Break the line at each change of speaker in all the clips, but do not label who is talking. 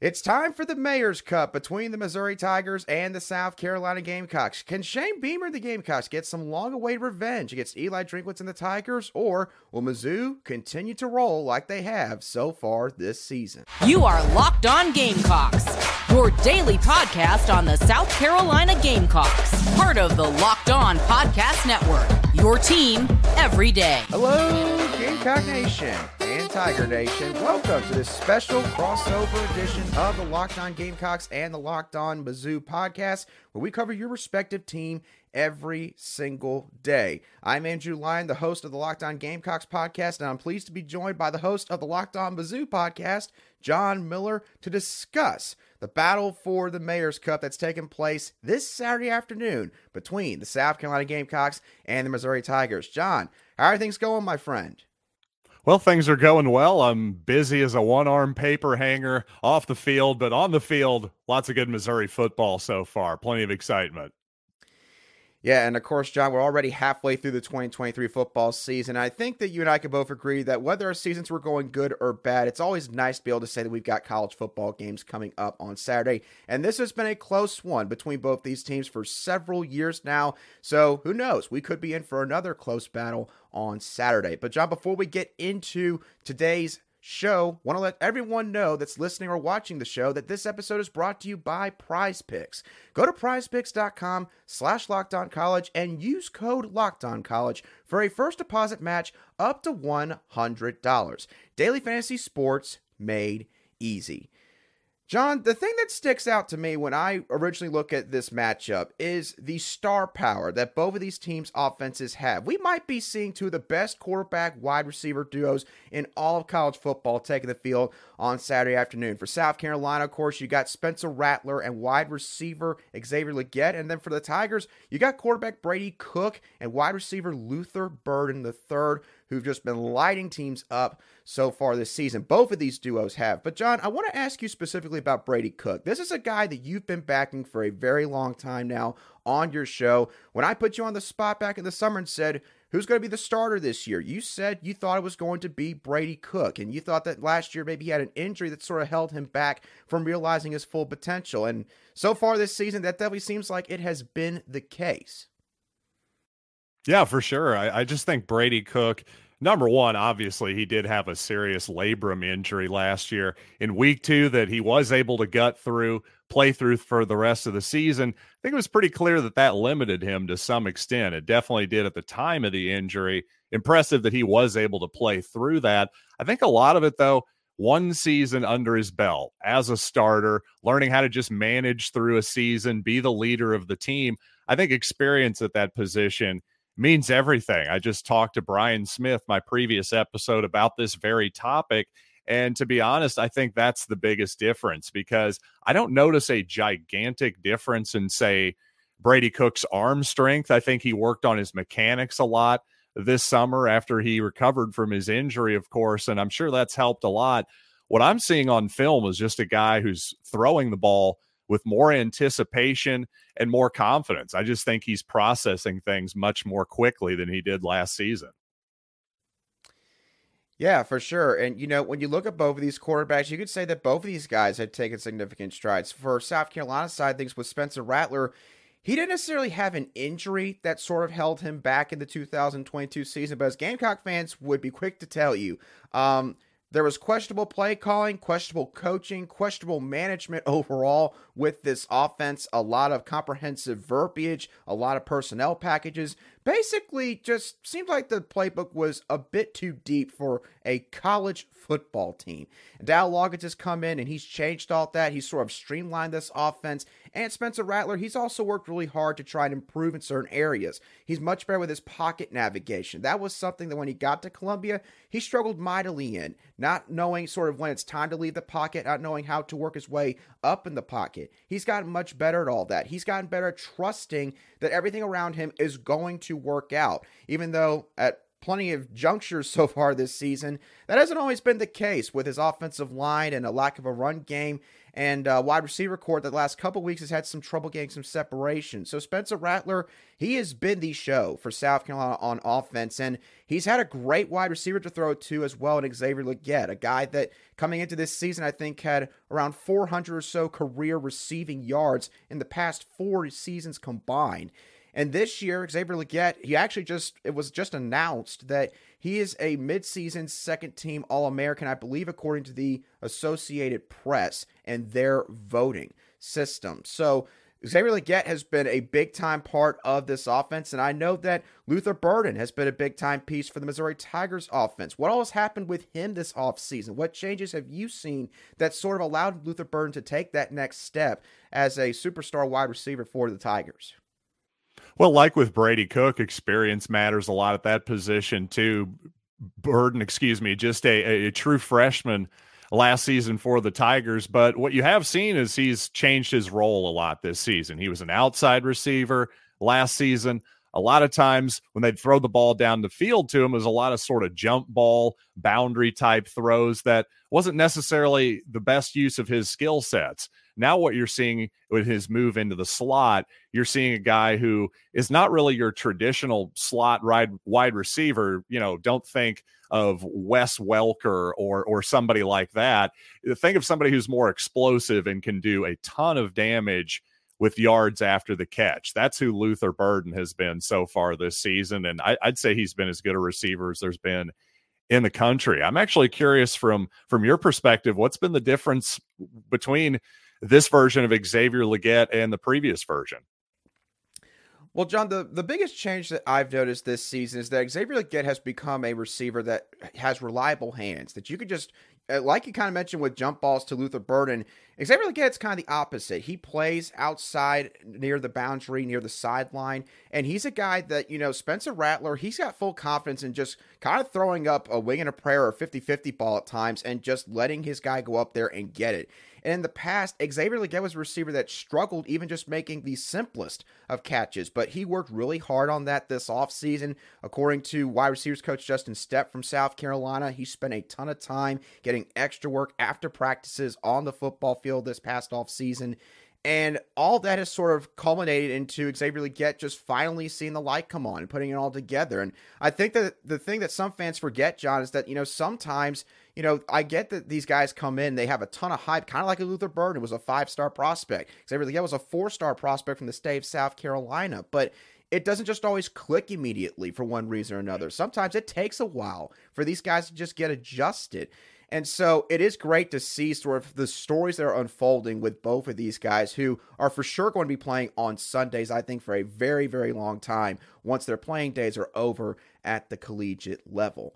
It's time for the Mayor's Cup between the Missouri Tigers and the South Carolina Gamecocks. Can Shane Beamer and the Gamecocks get some long awaited revenge against Eli Drinkwitz and the Tigers, or will Mizzou continue to roll like they have so far this season?
You are Locked On Gamecocks, your daily podcast on the South Carolina Gamecocks, part of the Locked On Podcast Network, your team every day.
Hello, Gamecock Nation Tiger Nation. Welcome to this special crossover edition of the Locked On Gamecocks and the Locked On Mizzou podcast, where we cover your respective team every single day. I'm Andrew Lyon, the host of the Locked On Gamecocks podcast, and I'm pleased to be joined by the host of the Locked On Mizzou podcast, John Miller, to discuss the battle for the Mayor's Cup that's taking place this Saturday afternoon between the South Carolina Gamecocks and the Missouri Tigers. John, how are things going, my friend?
Well, things are going well. I'm busy as a one arm paper hanger off the field, but on the field, lots of good Missouri football so far. Plenty of excitement.
Yeah, and of course, John, we're already halfway through the 2023 football season. I think that you and I can both agree that whether our seasons were going good or bad, it's always nice to be able to say that we've got college football games coming up on Saturday. And this has been a close one between both these teams for several years now. So who knows? We could be in for another close battle on Saturday. But, John, before we get into today's show, want to let everyone know that's listening or watching the show that this episode is brought to you by Prize Picks. Go to prizepicks.com slash college and use code college for a first deposit match up to $100. Daily fantasy sports made easy. John, the thing that sticks out to me when I originally look at this matchup is the star power that both of these teams' offenses have. We might be seeing two of the best quarterback wide receiver duos in all of college football taking the field on Saturday afternoon. For South Carolina, of course, you got Spencer Rattler and wide receiver Xavier Legette. And then for the Tigers, you got quarterback Brady Cook and wide receiver Luther Burden III who've just been lighting teams up so far this season. Both of these duos have. But, John, I want to ask you specifically about Brady Cook. This is a guy that you've been backing for a very long time now on your show. When I put you on the spot back in the summer and said, Who's going to be the starter this year? You said you thought it was going to be Brady Cook, and you thought that last year maybe he had an injury that sort of held him back from realizing his full potential. And so far this season, that definitely seems like it has been the case.
Yeah, for sure. I, I just think Brady Cook number one, obviously, he did have a serious labrum injury last year in week two that he was able to gut through, play through for the rest of the season. I think it was pretty clear that that limited him to some extent. It definitely did at the time of the injury. Impressive that he was able to play through that. I think a lot of it, though, one season under his belt as a starter, learning how to just manage through a season, be the leader of the team. I think experience at that position means everything. I just talked to Brian Smith, my previous episode, about this very topic. And to be honest, I think that's the biggest difference because I don't notice a gigantic difference in, say, Brady Cook's arm strength. I think he worked on his mechanics a lot this summer after he recovered from his injury, of course. And I'm sure that's helped a lot. What I'm seeing on film is just a guy who's throwing the ball with more anticipation and more confidence. I just think he's processing things much more quickly than he did last season.
Yeah, for sure. And, you know, when you look at both of these quarterbacks, you could say that both of these guys had taken significant strides. For South Carolina side, things with Spencer Rattler, he didn't necessarily have an injury that sort of held him back in the 2022 season, but as Gamecock fans would be quick to tell you, um, there was questionable play calling, questionable coaching, questionable management overall with this offense. A lot of comprehensive verbiage, a lot of personnel packages. Basically, just seemed like the playbook was a bit too deep for a college football team. Dowell Loggains has come in and he's changed all that. He's sort of streamlined this offense. And Spencer Rattler, he's also worked really hard to try and improve in certain areas. He's much better with his pocket navigation. That was something that when he got to Columbia, he struggled mightily in, not knowing sort of when it's time to leave the pocket, not knowing how to work his way up in the pocket. He's gotten much better at all that. He's gotten better at trusting that everything around him is going to work out, even though at plenty of junctures so far this season. That hasn't always been the case with his offensive line and a lack of a run game and uh, wide receiver court the last couple weeks has had some trouble getting some separation. So Spencer Rattler, he has been the show for South Carolina on offense, and he's had a great wide receiver to throw to as well in Xavier Legette, a guy that coming into this season I think had around 400 or so career receiving yards in the past four seasons combined. And this year, Xavier Legette, he actually just it was just announced that he is a midseason second team All American, I believe, according to the Associated Press and their voting system. So Xavier Legette has been a big time part of this offense, and I know that Luther Burden has been a big time piece for the Missouri Tigers offense. What all has happened with him this offseason? What changes have you seen that sort of allowed Luther Burden to take that next step as a superstar wide receiver for the Tigers?
Well, like with Brady Cook, experience matters a lot at that position too. Burden, excuse me, just a, a true freshman last season for the Tigers. But what you have seen is he's changed his role a lot this season. He was an outside receiver last season. A lot of times when they'd throw the ball down the field to him, was a lot of sort of jump ball, boundary type throws that wasn't necessarily the best use of his skill sets. Now, what you're seeing with his move into the slot, you're seeing a guy who is not really your traditional slot wide wide receiver. You know, don't think of Wes Welker or or somebody like that. Think of somebody who's more explosive and can do a ton of damage with yards after the catch. That's who Luther Burden has been so far this season, and I, would say he's been as good a receiver as there's been in the country. I'm actually curious from from your perspective, what's been the difference between this version of Xavier Legette and the previous version?
Well, John, the, the biggest change that I've noticed this season is that Xavier Legette has become a receiver that has reliable hands, that you could just, Uh, like you kind of mentioned with jump balls to Luther Burden, Xavier Legette's kind of the opposite. He plays outside near the boundary, near the sideline, and he's a guy that, you know, Spencer Rattler, he's got full confidence in just kind of throwing up a wing and a prayer or 50 50 ball at times and just letting his guy go up there and get it. And in the past, Xavier Legette was a receiver that struggled even just making the simplest of catches, but he worked really hard on that this offseason. According to wide receivers coach Justin Stepp from South Carolina, he spent a ton of time getting extra work after practices on the football field this past offseason. And all that has sort of culminated into Xavier Legette just finally seeing the light come on and putting it all together. And I think that the thing that some fans forget, John, is that, you know, sometimes you know, I get that these guys come in, they have a ton of hype, kind of like a Luther Burden it was a five star prospect. Xavier Legette was a four star prospect from the state of South Carolina, but it doesn't just always click immediately for one reason or another. Sometimes it takes a while for these guys to just get adjusted. And so it is great to see sort of the stories that are unfolding with both of these guys who are for sure going to be playing on Sundays, I think, for a very, very long time once their playing days are over at the collegiate level.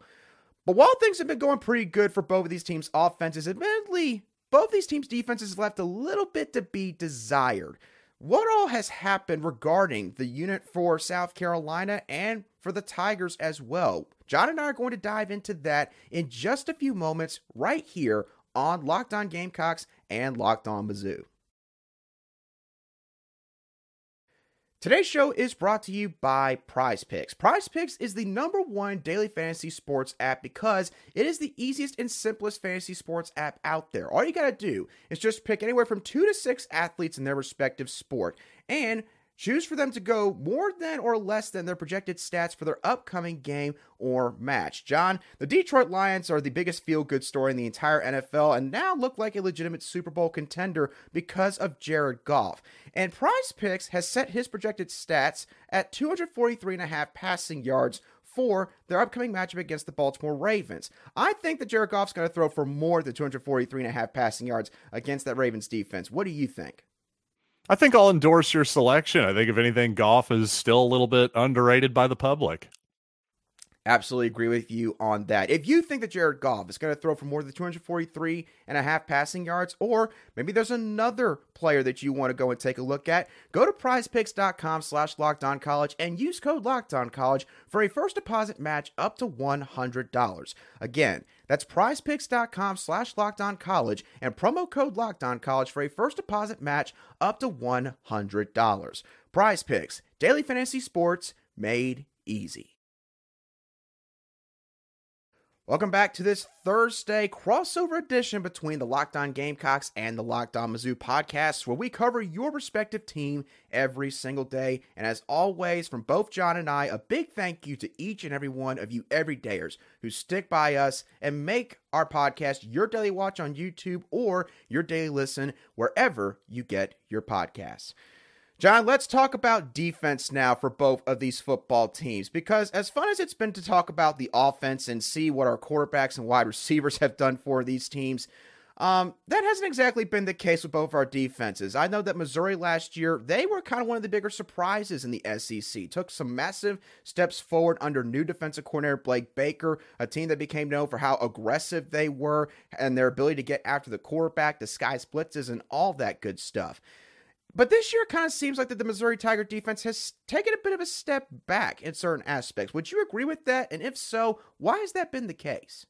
But while things have been going pretty good for both of these teams' offenses, admittedly, both these teams' defenses have left a little bit to be desired. What all has happened regarding the unit for South Carolina and for the Tigers as well? John and I are going to dive into that in just a few moments right here on Locked On Gamecocks and Locked On Mizzou. Today's show is brought to you by Prize Picks. Prize Picks is the number one daily fantasy sports app because it is the easiest and simplest fantasy sports app out there. All you got to do is just pick anywhere from two to six athletes in their respective sport and Choose for them to go more than or less than their projected stats for their upcoming game or match. John, the Detroit Lions are the biggest feel good story in the entire NFL and now look like a legitimate Super Bowl contender because of Jared Goff. And Prize Picks has set his projected stats at 243.5 passing yards for their upcoming matchup against the Baltimore Ravens. I think that Jared Goff's going to throw for more than 243.5 passing yards against that Ravens defense. What do you think?
I think I'll endorse your selection. I think if anything, Goff is still a little bit underrated by the public.
Absolutely agree with you on that. If you think that Jared Goff is going to throw for more than 243 and a half passing yards, or maybe there's another player that you want to go and take a look at, go to prizepicks.com slash college and use code college for a first deposit match up to $100. Again, that's prizepicks.com slash college and promo code college for a first deposit match up to $100. Prize Picks, daily fantasy sports made easy. Welcome back to this Thursday crossover edition between the Locked On Gamecocks and the Locked On Mizzou podcasts, where we cover your respective team every single day. And as always, from both John and I, a big thank you to each and every one of you everydayers who stick by us and make our podcast your daily watch on YouTube or your daily listen wherever you get your podcasts. John, let's talk about defense now for both of these football teams because, as fun as it's been to talk about the offense and see what our quarterbacks and wide receivers have done for these teams, um, that hasn't exactly been the case with both our defenses. I know that Missouri last year, they were kind of one of the bigger surprises in the SEC. Took some massive steps forward under new defensive coordinator Blake Baker, a team that became known for how aggressive they were and their ability to get after the quarterback, disguise blitzes, and all that good stuff. But this year kind of seems like that the Missouri Tiger defense has taken a bit of a step back in certain aspects. Would you agree with that? And if so, why has that been the case?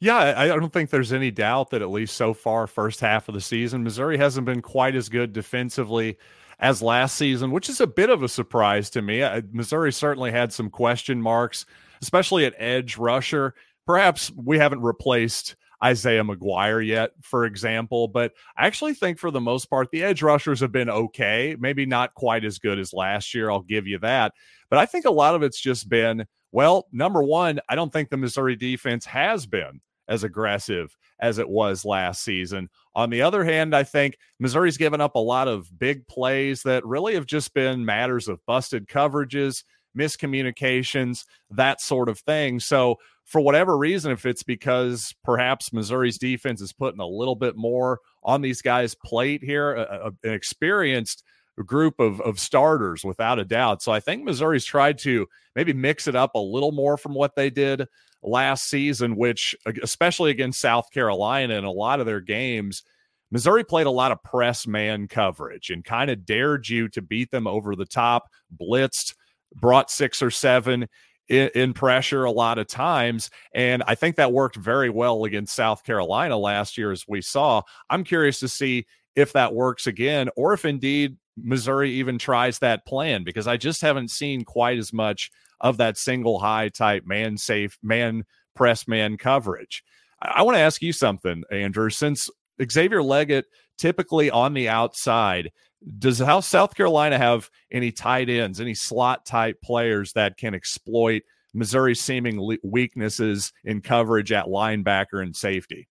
Yeah, I don't think there's any doubt that at least so far, first half of the season, Missouri hasn't been quite as good defensively as last season, which is a bit of a surprise to me. Missouri certainly had some question marks, especially at edge rusher. Perhaps we haven't replaced Isaiah McGuire yet, for example. But I actually think for the most part, the edge rushers have been okay. Maybe not quite as good as last year. I'll give you that. But I think a lot of it's just been, well, number one, I don't think the Missouri defense has been as aggressive as it was last season. On the other hand, I think Missouri's given up a lot of big plays that really have just been matters of busted coverages, miscommunications, that sort of thing. So for whatever reason, if it's because perhaps Missouri's defense is putting a little bit more on these guys' plate here, a, a, an experienced group of, of starters without a doubt. So I think Missouri's tried to maybe mix it up a little more from what they did last season, which, especially against South Carolina in a lot of their games, Missouri played a lot of press man coverage and kind of dared you to beat them over the top, blitzed, brought six or seven in, in, pressure a lot of times. And I think that worked very well against South Carolina last year, as we saw. I'm curious to see if that works again or if indeed Missouri even tries that plan because I just haven't seen quite as much of that single high type man safe, man press man coverage. I, I want to ask you something, Andrew, since Xavier Legette typically on the outside does how South Carolina have any tight ends, any slot type players that can exploit Missouri's seeming weaknesses in coverage at linebacker and safety?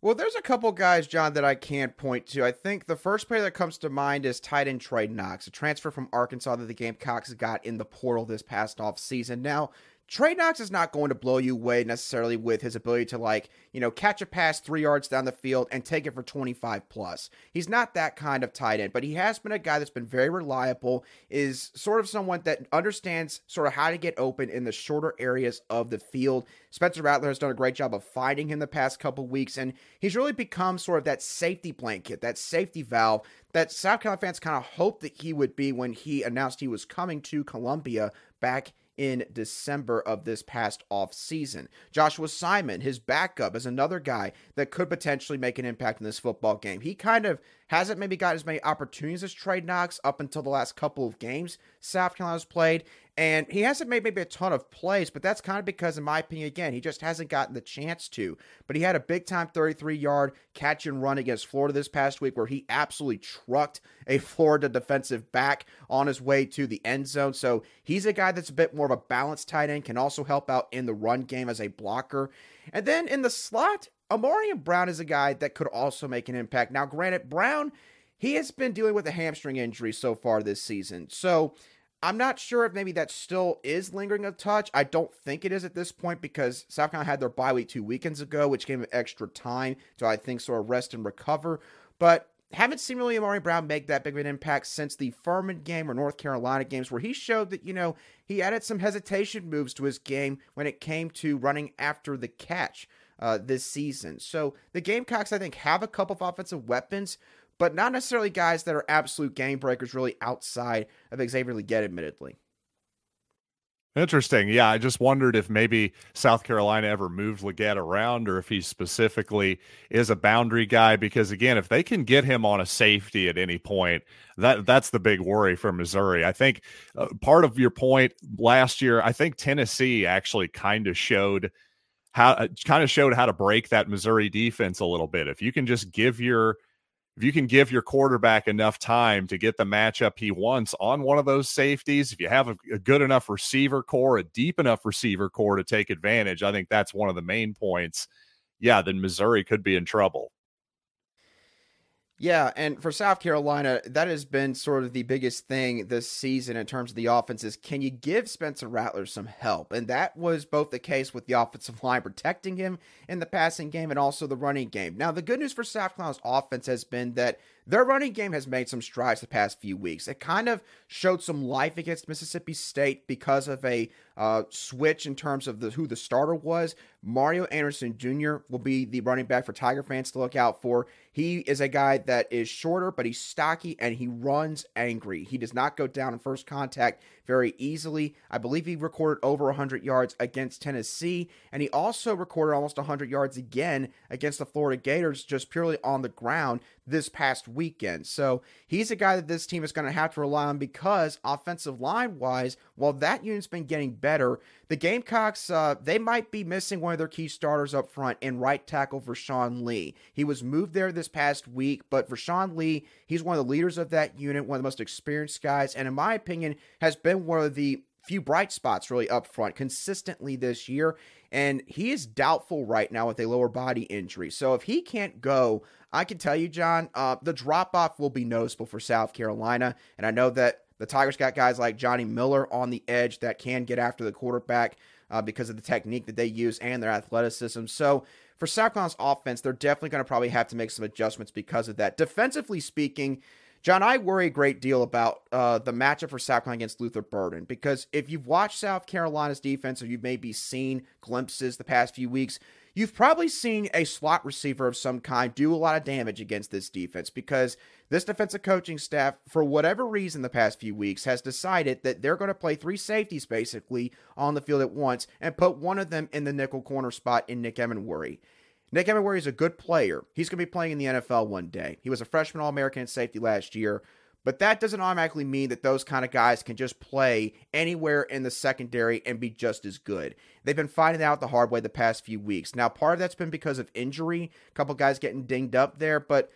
Well, there's a couple guys, John, that I can't point to. I think the first player that comes to mind is tight end Trey Knox, a transfer from Arkansas that the Gamecocks got in the portal this past off season. Now, Trey Knox is not going to blow you away necessarily with his ability to like, you know, catch a pass three yards down the field and take it for 25 plus. He's not that kind of tight end, but he has been a guy that's been very reliable, is sort of someone that understands sort of how to get open in the shorter areas of the field. Spencer Rattler has done a great job of finding him the past couple weeks, and he's really become sort of that safety blanket, that safety valve that South Carolina fans kind of hoped that he would be when he announced he was coming to Columbia back in December of this past off season. Joshua Simon, his backup, is another guy that could potentially make an impact in this football game. He kind of hasn't maybe got as many opportunities as Trey Knox up until the last couple of games South Carolina's played, and he hasn't made maybe a ton of plays, but that's kind of because, in my opinion, again, he just hasn't gotten the chance to. But he had a big time 33 yard catch and run against Florida this past week where he absolutely trucked a Florida defensive back on his way to the end zone. So he's a guy that's a bit more of a balanced tight end, can also help out in the run game as a blocker. And then in the slot, Ahmarean Brown is a guy that could also make an impact. Now, granted, Brown, he has been dealing with a hamstring injury so far this season. So I'm not sure if maybe that still is lingering a touch. I don't think it is at this point because South Carolina had their bye week two weekends ago, which gave them extra time to, I think, sort of rest and recover. But haven't seen really Amari Brown make that big of an impact since the Furman game or North Carolina games, where he showed that, you know, he added some hesitation moves to his game when it came to running after the catch uh, this season. So the Gamecocks, I think, have a couple of offensive weapons, but not necessarily guys that are absolute game breakers really outside of Xavier Legette, admittedly.
Interesting. Yeah, I just wondered if maybe South Carolina ever moved Legette around or if he specifically is a boundary guy because again, if they can get him on a safety at any point, that that's the big worry for Missouri. I think uh, part of your point last year, I think Tennessee actually kind of showed how uh, kind of showed how to break that Missouri defense a little bit. If you can just give your if you can give your quarterback enough time to get the matchup he wants on one of those safeties, if you have a, a, good enough receiver corps, a deep enough receiver corps to take advantage, I think that's one of the main points. Yeah, then Missouri could be in trouble.
Yeah, and for South Carolina, that has been sort of the biggest thing this season in terms of the offenses. Can you give Spencer Rattler some help? And that was both the case with the offensive line protecting him in the passing game and also the running game. Now, the good news for South Carolina's offense has been that their running game has made some strides the past few weeks. It kind of showed some life against Mississippi State because of a uh, switch in terms of the, who the starter was. Mario Anderson Jr. will be the running back for Tiger fans to look out for. He is a guy that is shorter, but he's stocky and he runs angry. He does not go down in first contact very easily. I believe he recorded over 100 yards against Tennessee, and he also recorded almost 100 yards again against the Florida Gators just purely on the ground this past weekend. So he's a guy that this team is going to have to rely on because offensive line wise, while that unit's been getting better, the Gamecocks, uh, they might be missing one of their key starters up front in right tackle Vershon Lee. He was moved there this past week, but Vershon Lee, he's one of the leaders of that unit, one of the most experienced guys, and in my opinion, has been one of the few bright spots really up front consistently this year. And he is doubtful right now with a lower body injury. So if he can't go, I can tell you, John, uh, the drop off will be noticeable for South Carolina. And I know that the Tigers got guys like Johnny Miller on the edge that can get after the quarterback uh, because of the technique that they use and their athleticism. So for South Carolina's offense, they're definitely going to probably have to make some adjustments because of that. Defensively speaking, John, I worry a great deal about uh, the matchup for South Carolina against Luther Burden because if you've watched South Carolina's defense or you've maybe seen glimpses the past few weeks, you've probably seen a slot receiver of some kind do a lot of damage against this defense because this defensive coaching staff, for whatever reason, the past few weeks has decided that they're going to play three safeties basically on the field at once and put one of them in the nickel corner spot in Nick Emmanwori. Nick Emmanwori is a good player. He's going to be playing in the NFL one day. He was a freshman All American safety last year, but that doesn't automatically mean that those kind of guys can just play anywhere in the secondary and be just as good. They've been finding out the hard way the past few weeks. Now, part of that's been because of injury, a couple guys getting dinged up there, but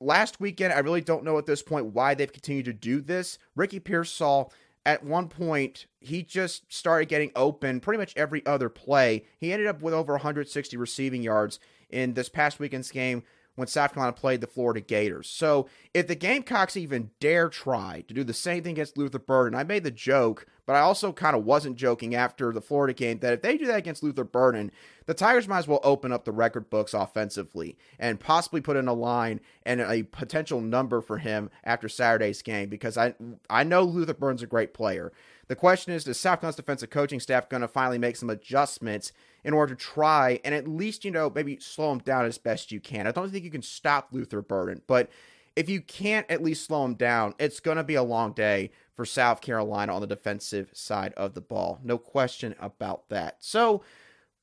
last weekend, I really don't know at this point why they've continued to do this. Ricky Pearsall at one point he just started getting open pretty much every other play. He ended up with over 160 receiving yards in this past weekend's game when South Carolina played the Florida Gators. So if the Gamecocks even dare try to do the same thing against Luther Burden, I made the joke, but I also kind of wasn't joking after the Florida game that if they do that against Luther Burden, the Tigers might as well open up the record books offensively and possibly put in a line and a potential number for him after Saturday's game because I I know Luther Burden's a great player. The question is, is South Carolina's defensive coaching staff going to finally make some adjustments in order to try and at least, you know, maybe slow him down as best you can? I don't think you can stop Luther Burden, but if you can't at least slow him down, it's going to be a long day for South Carolina on the defensive side of the ball. No question about that. So,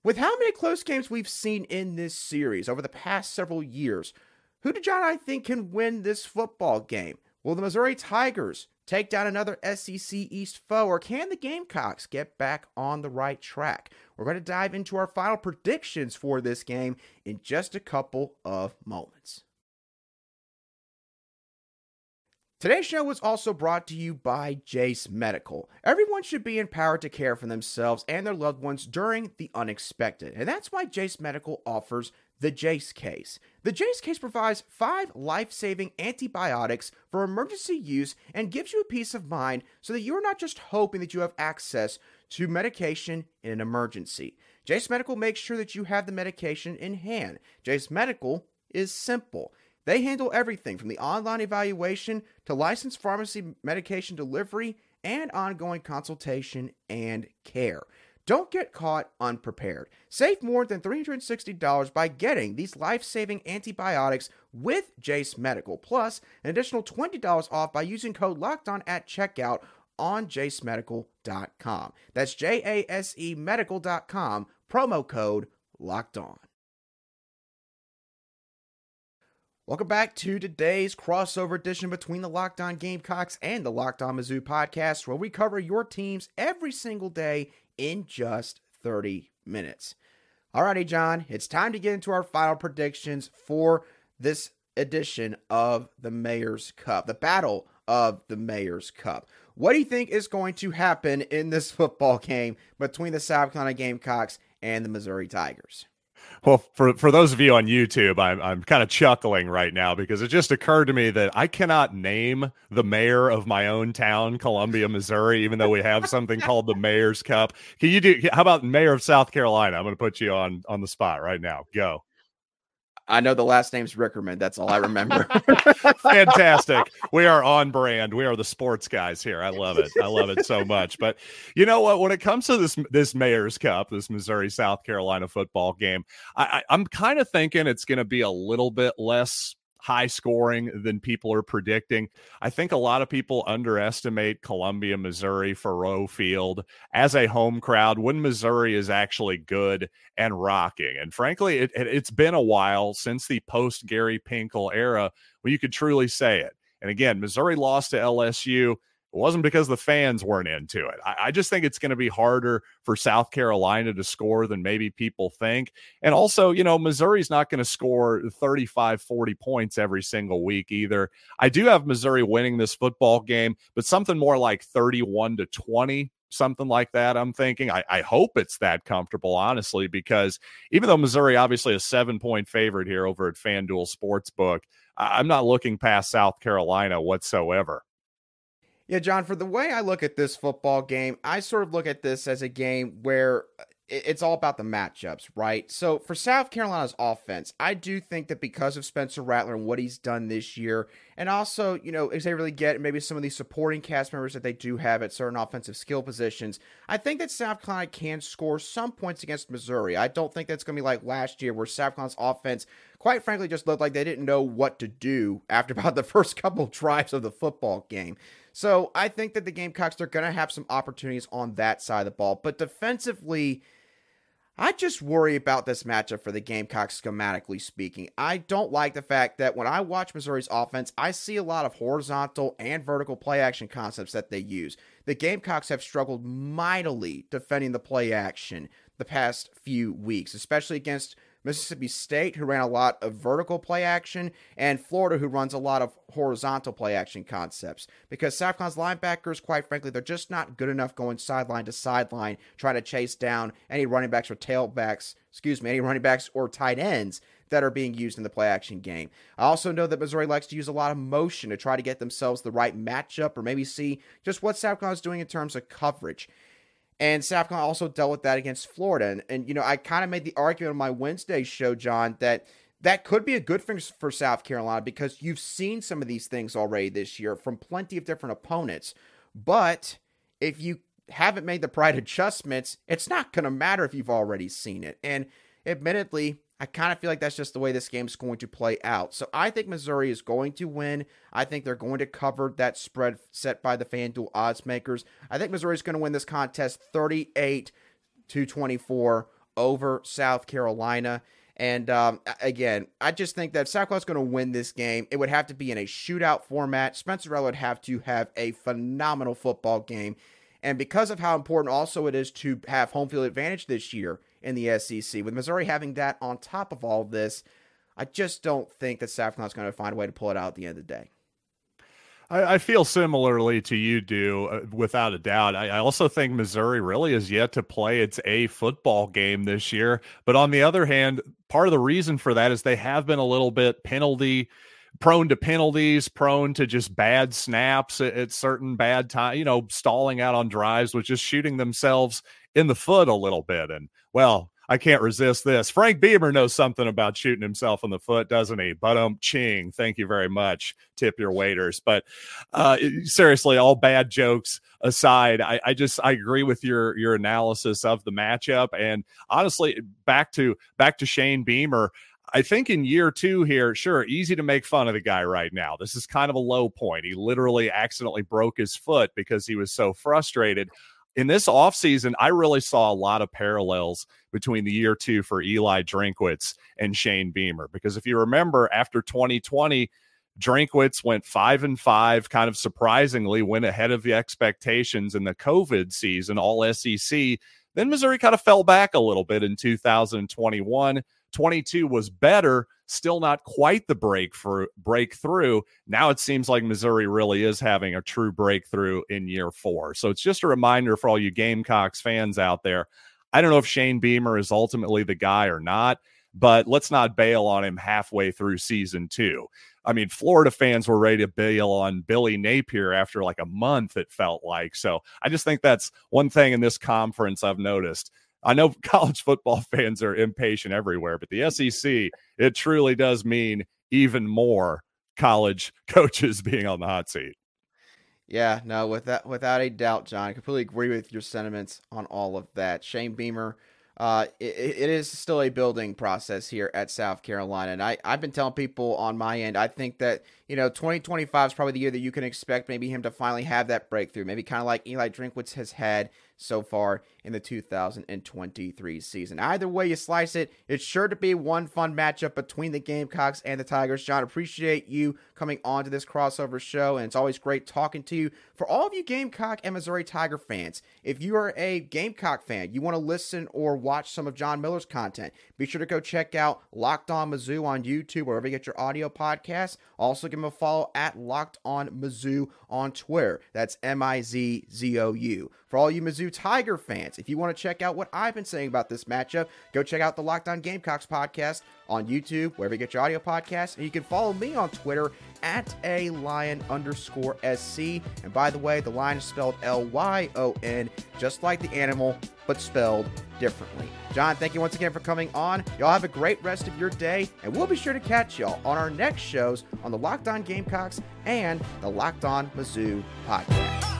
with how many close games we've seen in this series over the past several years, who did John I think can win this football game? Will the Missouri Tigers take down another SEC East foe, or can the Gamecocks get back on the right track? We're going to dive into our final predictions for this game in just a couple of moments. Today's show was also brought to you by Jace Medical. Everyone should be empowered to care for themselves and their loved ones during the unexpected, and that's why Jace Medical offers the Jace case. The Jace case provides five life saving antibiotics for emergency use and gives you a peace of mind so that you're not just hoping that you have access to medication in an emergency. Jace Medical makes sure that you have the medication in hand. Jace Medical is simple. They handle everything from the online evaluation to licensed pharmacy medication delivery and ongoing consultation and care. Don't get caught unprepared. Save more than $360 by getting these life saving antibiotics with Jace Medical, plus an additional $20 off by using code LOCKEDON at checkout on jacemedical.com. That's J A S E medical.com, promo code locked Welcome back to today's crossover edition between the Locked On Gamecocks and the Locked On Mizzou podcast, where we cover your teams every single day in just 30 minutes. Alrighty, John, it's time to get into our final predictions for this edition of the Mayor's Cup, the Battle of the Mayor's Cup. What do you think is going to happen in this football game between the South Carolina Gamecocks and the Missouri Tigers?
Well, for for those of you on YouTube, I'm I'm kind of chuckling right now because it just occurred to me that I cannot name the mayor of my own town, Columbia, Missouri, even though we have something called the Mayor's Cup. Can you do? How about Mayor of South Carolina? I'm going to put you on on the spot right now. Go.
I know the last name's Rickerman. That's all I remember.
Fantastic. We are on brand. We are the sports guys here. I love it. I love it so much. But you know what? When it comes to this this Mayor's Cup, this Missouri South Carolina football game, I, I, I'm kind of thinking it's going to be a little bit less high scoring than people are predicting. I think a lot of people underestimate Columbia, Missouri, Faurot Field as a home crowd when Missouri is actually good and rocking. And frankly, it, it, has been a while since the post Gary Pinkel era where you could truly say it. And again, Missouri lost to LSU it wasn't because the fans weren't into it. I, I just think it's going to be harder for South Carolina to score than maybe people think. And also, you know, Missouri's not going to score 35, 40 points every single week either. I do have Missouri winning this football game, but something more like 31 to 20 something like that. I'm thinking. I, I, hope it's that comfortable, honestly, because even though Missouri obviously a seven point favorite here over at FanDuel Sportsbook, I'm not looking past South Carolina whatsoever.
Yeah, John, for the way I look at this football game, I sort of look at this as a game where uh, it's all about the matchups, right? So for South Carolina's offense, I do think that because of Spencer Rattler and what he's done this year, and also, you know, they really get maybe some of these supporting cast members that they do have at certain offensive skill positions, I think that South Carolina can score some points against Missouri. I don't think that's going to be like last year where South Carolina's offense, quite frankly, just looked like they didn't know what to do after about the first couple drives of the football game. So I think that the Gamecocks are going to have some opportunities on that side of the ball. But defensively, I just worry about this matchup for the Gamecocks schematically speaking. I don't like the fact that when I watch Missouri's offense, I see a lot of horizontal and vertical play action concepts that they use. The Gamecocks have struggled mightily defending the play action the past few weeks, especially against Mississippi State, who ran a lot of vertical play action, and Florida, who runs a lot of horizontal play action concepts. Because South Carolina's linebackers, quite frankly, they're just not good enough going sideline to sideline, trying to chase down any running backs or tailbacks, excuse me, any running backs or tight ends that are being used in the play action game. I also know that Missouri likes to use a lot of motion to try to get themselves the right matchup or maybe see just what South Carolina is doing in terms of coverage. And Carolina also dealt with that against Florida. And, and you know, I kind of made the argument on my Wednesday show, John, that that could be a good thing for South Carolina because you've seen some of these things already this year from plenty of different opponents. But if you haven't made the right adjustments, it's not going to matter if you've already seen it. And admittedly, I kind of feel like that's just the way this game's going to play out. So I think Missouri is going to win. I think they're going to cover that spread set by the FanDuel odds makers. I think Missouri is going to win this contest 38 to 24 over South Carolina. And um, again, I just think that South Carolina's going to win this game, it would have to be in a shootout format. Spencer Rattler would have to have a phenomenal football game. And because of how important also it is to have home field advantage this year in the SEC, with Missouri having that on top of all of this, I just don't think that Carolina's going to find a way to pull it out at the end of the day.
I, I feel similarly to you do, uh, without a doubt. I, I, also think Missouri really is yet to play its A football game this year. But on the other hand, part of the reason for that is they have been a little bit penalty prone to penalties, prone to just bad snaps at, at certain bad time, you know, stalling out on drives with just shooting themselves in the foot a little bit. And well, I can't resist this. Frank Beamer knows something about shooting himself in the foot, doesn't he? But um, ching. Thank you very much. Tip your waiters. But uh, seriously, all bad jokes aside, I, I just I agree with your your analysis of the matchup. And honestly, back to back to Shane Beamer. I think in year two here, sure, easy to make fun of the guy right now. This is kind of a low point. He literally accidentally broke his foot because he was so frustrated. In this offseason, I really saw a lot of parallels between the year two for Eli Drinkwitz and Shane Beamer. Because if you remember, after 2020, Drinkwitz went five and five, kind of surprisingly, went ahead of the expectations in the COVID season, all SEC. Then Missouri kind of fell back a little bit in 2021. 22 was better, still not quite the breakthrough. Breakthrough. Now it seems like Missouri really is having a true breakthrough in year four. So it's just a reminder for all you Gamecocks fans out there. I don't know if Shane Beamer is ultimately the guy or not, but let's not bail on him halfway through season two. I mean, Florida fans were ready to bail on Billy Napier after like a month, it felt like. So I just think that's one thing in this conference I've noticed. I know college football fans are impatient everywhere, but the SEC, it truly does mean even more college coaches being on the hot seat.
Yeah, no, without without a doubt, John. I completely agree with your sentiments on all of that. Shane Beamer uh, it, it is still a building process here at South Carolina. And I, I've been telling people on my end, I think that, you know, 2025 is probably the year that you can expect maybe him to finally have that breakthrough. Maybe kind of like Eli Drinkwitz has had so far in the 2023 season. Either way you slice it, it's sure to be one fun matchup between the Gamecocks and the Tigers. John, appreciate you coming on to this crossover show, and it's always great talking to you. For all of you Gamecock and Missouri Tiger fans, if you are a Gamecock fan, you want to listen or watch some of John Miller's content, be sure to go check out Locked On Mizzou on YouTube, wherever you get your audio podcasts. Also, give him a follow at Locked On Mizzou on Twitter. That's M I Z Z O U. For all you Mizzou Tiger fans, if you want to check out what I've been saying about this matchup, go check out the Locked On Gamecocks podcast on YouTube, wherever you get your audio podcasts. And you can follow me on Twitter at a lion underscore SC. And by the way, the lion is spelled L Y O N, just like the animal, but spelled differently. John, thank you once again for coming on. Y'all have a great rest of your day, and we'll be sure to catch y'all on our next shows on the Locked On Gamecocks and the Locked On Mizzou podcast.